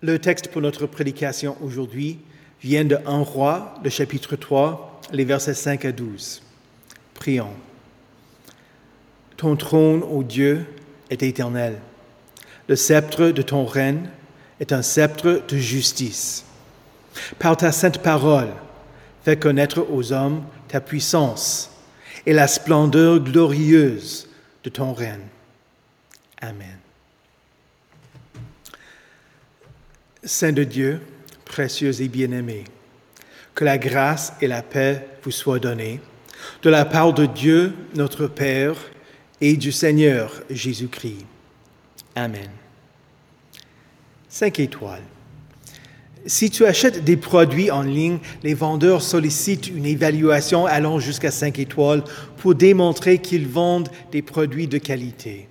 Le texte pour notre prédication aujourd'hui vient de 1 roi, le chapitre 3, les versets 5 à 12. Prions. Ton trône, ô Dieu, est éternel. Le sceptre de ton règne est un sceptre de justice. Par ta sainte parole, fais connaître aux hommes ta puissance et la splendeur glorieuse de ton règne. Amen. Saint de Dieu, précieux et bien-aimé, que la grâce et la paix vous soient données de la part de Dieu, notre Père, et du Seigneur Jésus-Christ. Amen. Cinq étoiles. Si tu achètes des produits en ligne, les vendeurs sollicitent une évaluation allant jusqu'à cinq étoiles pour démontrer qu'ils vendent des produits de qualité.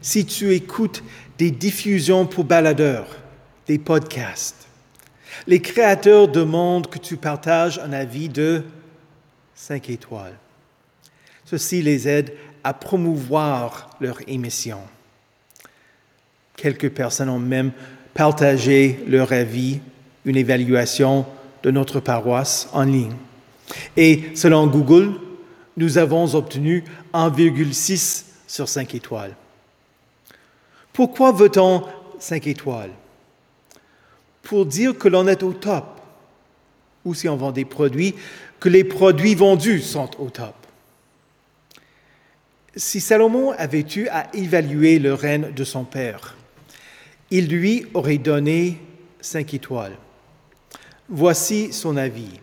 Si tu écoutes des diffusions pour baladeurs, des podcasts, les créateurs demandent que tu partages un avis de cinq étoiles. Ceci les aide à promouvoir leur émission. Quelques personnes ont même partagé leur avis, une évaluation de notre paroisse en ligne. Et selon Google, nous avons obtenu 1,6 sur 5 étoiles. Pourquoi veut-on 5 étoiles? Pour dire que l'on est au top. Ou si on vend des produits, que les produits vendus sont au top. Si Salomon avait eu à évaluer le règne de son père, il lui aurait donné cinq étoiles. Voici son avis.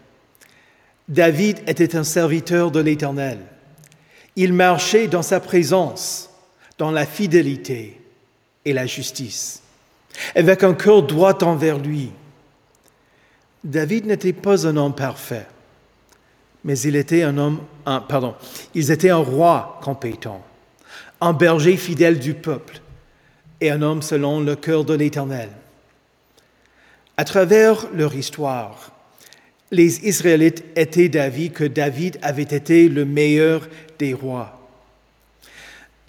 David était un serviteur de l'Éternel. Il marchait dans sa présence, dans la fidélité et la justice, avec un cœur droit envers lui. David n'était pas un homme parfait, mais il était un homme, pardon, ils étaient un roi compétent, un berger fidèle du peuple et un homme selon le cœur de l'Éternel. À travers leur histoire, les Israélites étaient d'avis que David avait été le meilleur des rois.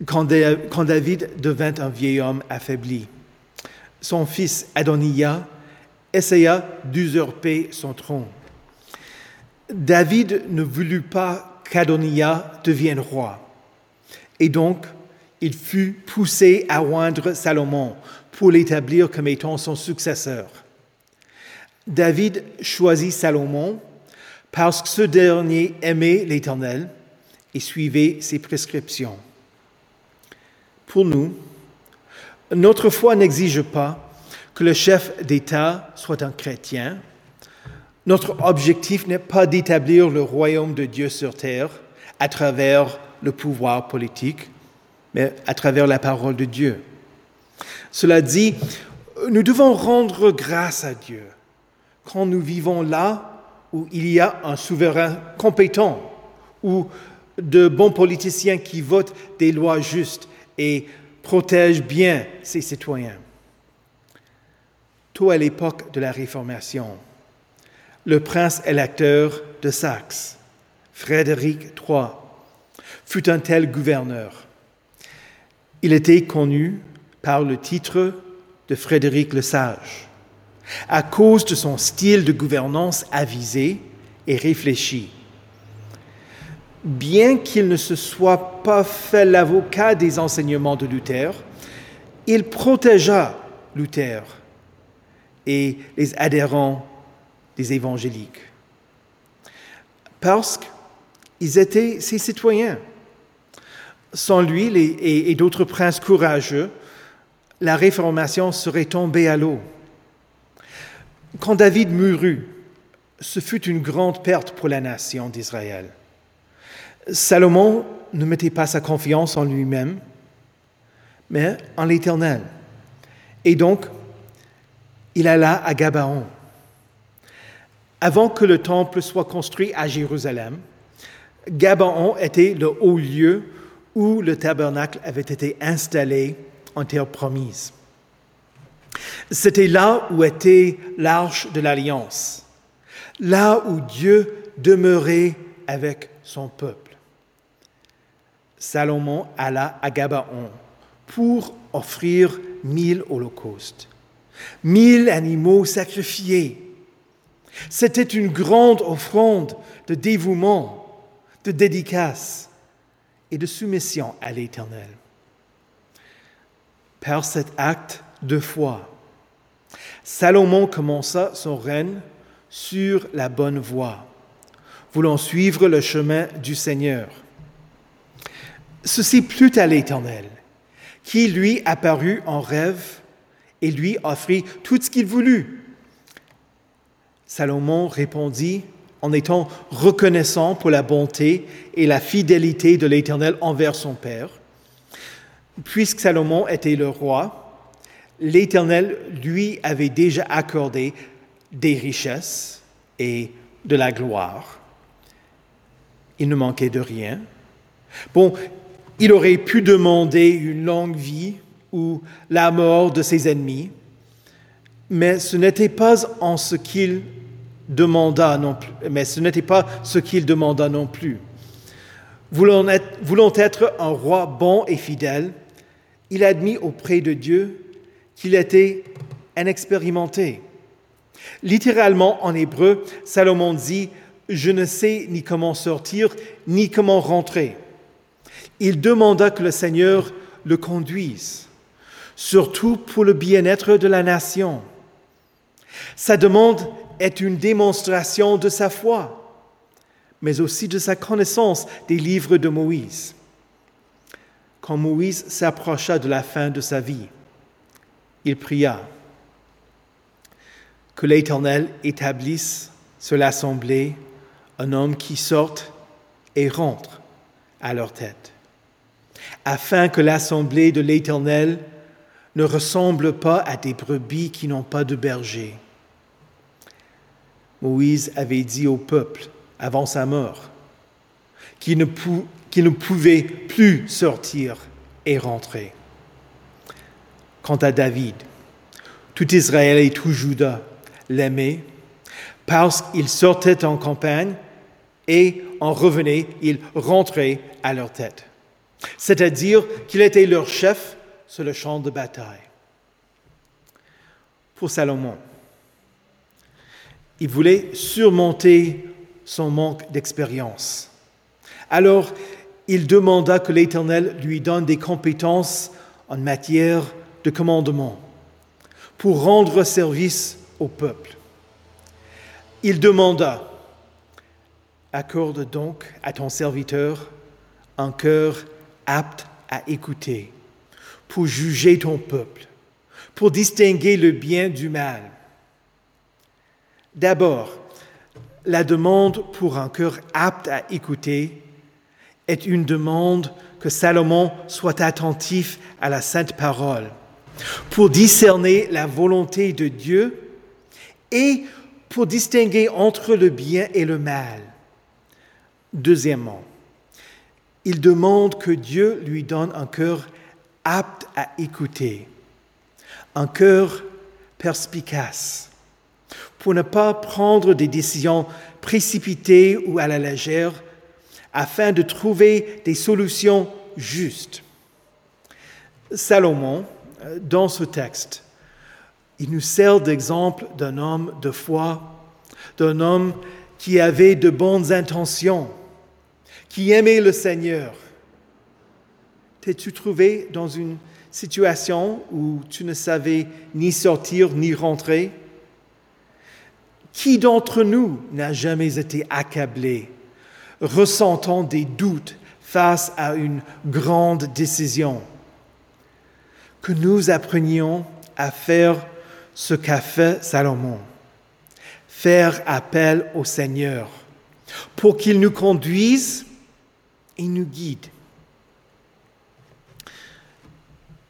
Quand, David devint un vieil homme affaibli, son fils Adoniah essaya d'usurper son trône. David ne voulut pas qu'Adoniah devienne roi. Et donc, il fut poussé à oindre Salomon pour l'établir comme étant son successeur. David choisit Salomon parce que ce dernier aimait l'Éternel et suivait ses prescriptions. Pour nous, notre foi n'exige pas que le chef d'État soit un chrétien. Notre objectif n'est pas d'établir le royaume de Dieu sur terre à travers le pouvoir politique, mais à travers la parole de Dieu. Cela dit, nous devons rendre grâce à Dieu quand nous vivons là où il y a un souverain compétent ou de bons politiciens qui votent des lois justes et protègent bien ses citoyens. Tout à l'époque de la Réformation, le prince électeur de Saxe, Frédéric III, fut un tel gouverneur. Il était connu par le titre de Frédéric le Sage, à cause de son style de gouvernance avisé et réfléchi. Bien qu'il ne se soit pas fait l'avocat des enseignements de Luther, il protégea Luther et les adhérents des évangéliques. Parce qu'ils étaient ses citoyens. Sans lui et, d'autres princes courageux, la réformation serait tombée à l'eau. Quand David mourut, ce fut une grande perte pour la nation d'Israël. Salomon ne mettait pas sa confiance en lui-même, mais en l'Éternel. Et donc, il alla à Gabaon. Avant que le temple soit construit à Jérusalem, Gabaon était le haut lieu où le tabernacle avait été installé en terre promise. C'était là où était l'arche de l'alliance, là où Dieu demeurait avec son peuple. Salomon alla à Gabaon pour offrir mille holocaustes. mille animaux sacrifiés. C'était une grande offrande de dévouement, de dédicace et de soumission à l'Éternel. Par cet acte de foi, Salomon commença son règne sur la bonne voie, voulant suivre le chemin du Seigneur. Ceci plut à l'Éternel, qui lui apparut en rêve et lui offrit tout ce qu'il voulut. Salomon répondit en étant reconnaissant pour la bonté et la fidélité de l'Éternel envers son Père. Puisque Salomon était le roi, l'Éternel lui avait déjà accordé des richesses et de la gloire. Il ne manquait de rien. Bon, il aurait pu demander une longue vie ou la mort de ses ennemis, mais ce n'était pas en ce qu'il demanda non plus, mais ce n'était pas ce qu'il demanda non plus. Voulant être, voulant être un roi bon et fidèle, il admit auprès de Dieu qu'il était inexpérimenté. Littéralement en hébreu, Salomon dit Je ne sais ni comment sortir, ni comment rentrer. Il demanda que le Seigneur le conduise surtout pour le bien-être de la nation. Sa demande est une démonstration de sa foi, mais aussi de sa connaissance des livres de Moïse. Quand Moïse s'approcha de la fin de sa vie, il pria que l'Éternel établisse sur l'assemblée un homme qui sorte et rentre à leur tête, afin que l'assemblée de l'Éternel ne ressemble pas à des brebis qui n'ont pas de berger. Moïse avait dit au peuple, avant sa mort, qu'il ne, pouvait plus sortir et rentrer. Quant à David, tout Israël et tout Juda l'aimaient parce qu'il sortait en campagne et en revenait, il rentrait à leur tête. C'est-à-dire qu'il était leur chef sur le champ de bataille. Pour Salomon, il voulait surmonter son manque d'expérience. Alors, il demanda que l'Éternel lui donne des compétences en matière de commandement pour rendre service au peuple. Il demanda, accorde donc à ton serviteur un cœur apte à écouter pour juger ton peuple, pour distinguer le bien du mal. D'abord, la demande pour un cœur apte à écouter est une demande que Salomon soit attentif à la sainte parole, pour discerner la volonté de Dieu et pour distinguer entre le bien et le mal. Deuxièmement, il demande que Dieu lui donne un cœur apte à écouter, un cœur perspicace, pour ne pas prendre des décisions précipitées ou à la légère, afin de trouver des solutions justes. Salomon, dans ce texte, il nous sert d'exemple d'un homme de foi, d'un homme qui avait de bonnes intentions, qui aimait le Seigneur, T'es-tu trouvé dans une situation où tu ne savais ni sortir ni rentrer? Qui d'entre nous n'a jamais été accablé, ressentant des doutes face à une grande décision? Que nous apprenions à faire ce qu'a fait Salomon, faire appel au Seigneur pour qu'il nous conduise et nous guide.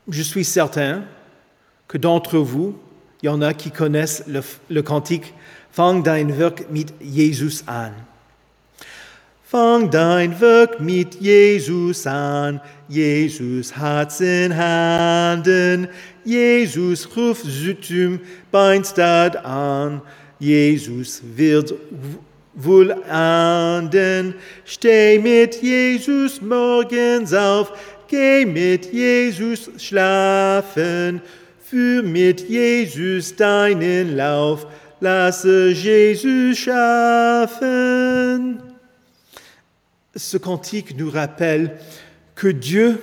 Je suis certain que d'entre vous, il y en a qui connaissent le, cantique Fang dein Werk mit Jesus an. Fang dein Werk mit Jesus an, Jesus hat's in Handen, Jesus ruft zum Beinstad an, Jesus wird wohl anden, steh mit Jesus morgens auf, Geh mit Jesus schlafen, für mit Jesus deinen Lauf, lasse Jesus schaffen. Ce cantique nous rappelle que Dieu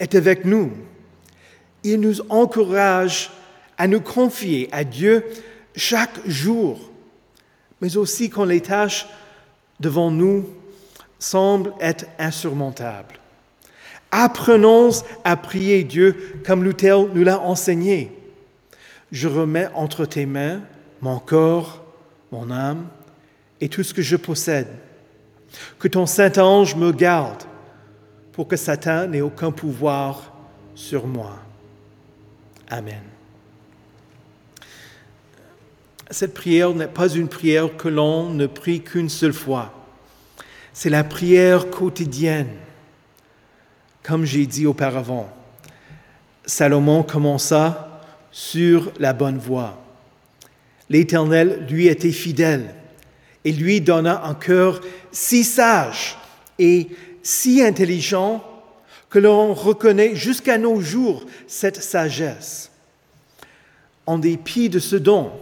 est avec nous. Il nous encourage à nous confier à Dieu chaque jour, mais aussi quand les tâches devant nous semblent être insurmontables. Apprenons à prier Dieu comme Luther nous l'a enseigné. Je remets entre tes mains mon corps, mon âme et tout ce que je possède. Que ton Saint-Ange me garde pour que Satan n'ait aucun pouvoir sur moi. Amen. Cette prière n'est pas une prière que l'on ne prie qu'une seule fois. C'est la prière quotidienne. Comme j'ai dit auparavant, Salomon commença sur la bonne voie. L'Éternel lui était fidèle et lui donna un cœur si sage et si intelligent que l'on reconnaît jusqu'à nos jours cette sagesse. En dépit de ce don,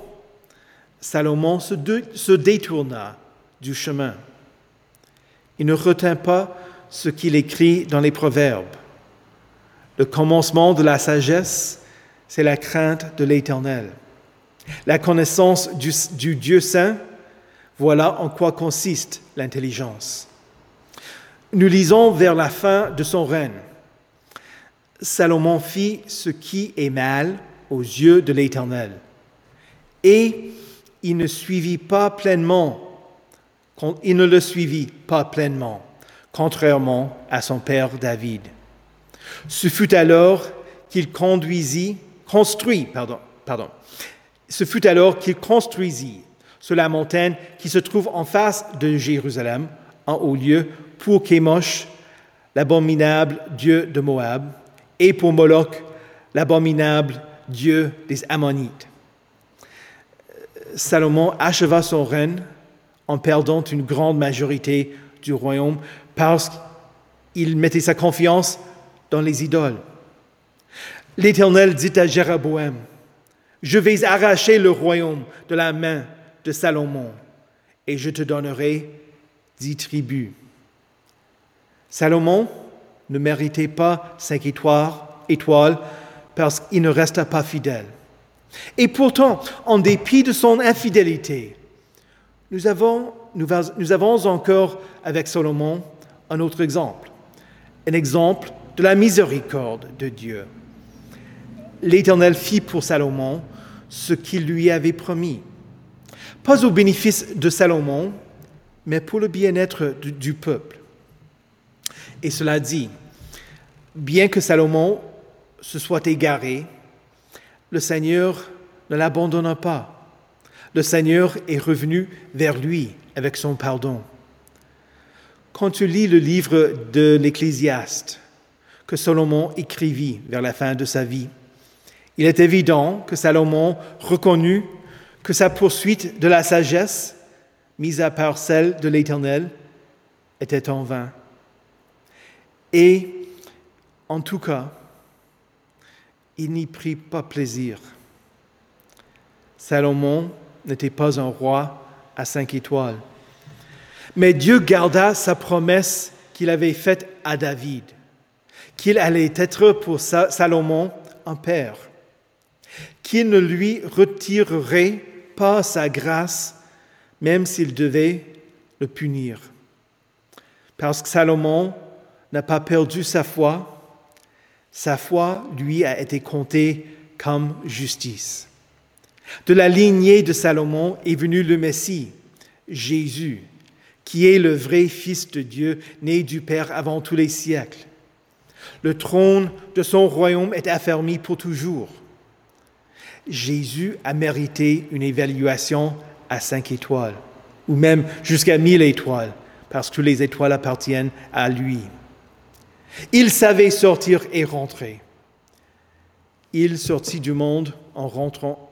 Salomon se, détourna du chemin. Il ne retint pas ce qu'il écrit dans les Proverbes. Le commencement de la sagesse, c'est la crainte de l'Éternel. La connaissance du, du, Dieu saint, voilà en quoi consiste l'intelligence. Nous lisons vers la fin de son règne. Salomon fit ce qui est mal aux yeux de l'Éternel. Et il ne suivit pas pleinement, il ne le suivit pas pleinement, contrairement à son père David. Ce fut alors qu'il conduisit, construit, ce fut alors qu'il construisit sur la montagne qui se trouve en face de Jérusalem, en haut lieu, pour Kémosh, l'abominable dieu de Moab, et pour Moloch, l'abominable dieu des Ammonites. Salomon acheva son règne en perdant une grande majorité du royaume parce qu'il mettait sa confiance dans les idoles. L'Éternel dit à Jéroboam, je vais arracher le royaume de la main de Salomon et je te donnerai dix tribus. Salomon ne méritait pas cinq étoiles parce qu'il ne resta pas fidèle. Et pourtant, en dépit de son infidélité, nous avons, nous, avons encore avec Salomon un autre exemple, un exemple de la miséricorde de Dieu. L'Éternel fit pour Salomon ce qu'il lui avait promis, pas au bénéfice de Salomon, mais pour le bien-être du, du peuple. Et cela dit, bien que Salomon se soit égaré, le Seigneur ne l'abandonna pas. Le Seigneur est revenu vers lui avec son pardon. Quand tu lis le livre de l'Ecclésiaste que Salomon écrivit vers la fin de sa vie, il est évident que Salomon reconnut que sa poursuite de la sagesse, mise à part celle de l'Éternel, était en vain. Et, en tout cas, il n'y prit pas plaisir. Salomon n'était pas un roi à cinq étoiles. Mais Dieu garda sa promesse qu'il avait faite à David, qu'il allait être pour Salomon un père, qu'il ne lui retirerait pas sa grâce, même s'il devait le punir. Parce que Salomon n'a pas perdu sa foi, sa foi lui a été comptée comme justice. De la lignée de Salomon est venu le Messie, Jésus, qui est le vrai Fils de Dieu, né du Père avant tous les siècles. Le trône de son royaume est affermi pour toujours. Jésus a mérité une évaluation à cinq étoiles, ou même jusqu'à mille étoiles, parce que les étoiles appartiennent à lui. Il savait sortir et rentrer. Il sortit du monde en rentrant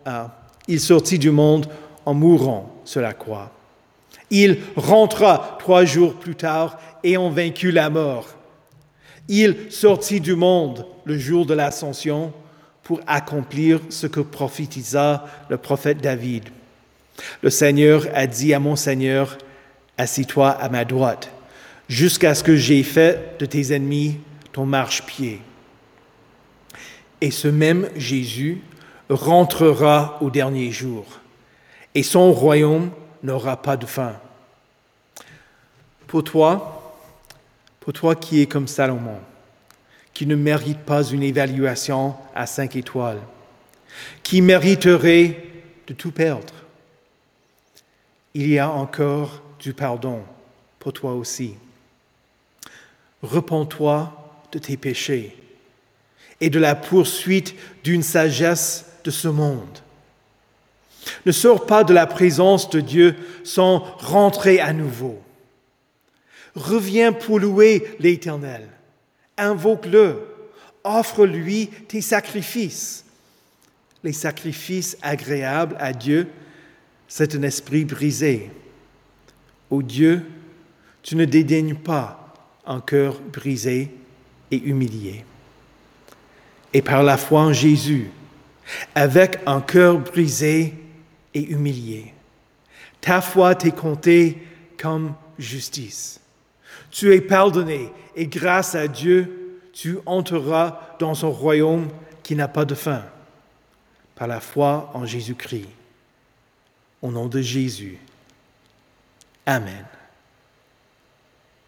il sortit du monde en mourant sur la croix. Il rentra trois jours plus tard et en vaincu la mort. Il sortit du monde le jour de l'ascension pour accomplir ce que prophétisa le prophète David. Le Seigneur a dit à mon Seigneur, Assis-toi à ma droite, jusqu'à ce que j'ai fait de tes ennemis ton marchepied. Et ce même Jésus rentrera au dernier jour, et son royaume n'aura pas de fin. Pour toi, pour toi qui es comme Salomon, qui ne mérite pas une évaluation à cinq étoiles, qui mériterait de tout perdre, il y a encore du pardon pour toi aussi. Repends-toi de tes péchés et de la poursuite d'une sagesse de ce monde. Ne sors pas de la présence de Dieu sans rentrer à nouveau. Reviens pour louer l'Éternel. Invoque-le. Offre-lui tes sacrifices. Les sacrifices agréables à Dieu, c'est un esprit brisé. Ô Dieu, tu ne dédaignes pas un cœur brisé et humilié. Et par la foi en Jésus, avec un cœur brisé et humilié, ta foi t'est comptée comme justice. Tu es pardonné et grâce à Dieu, tu entreras dans son royaume qui n'a pas de fin. Par la foi en Jésus-Christ. Au nom de Jésus. Amen.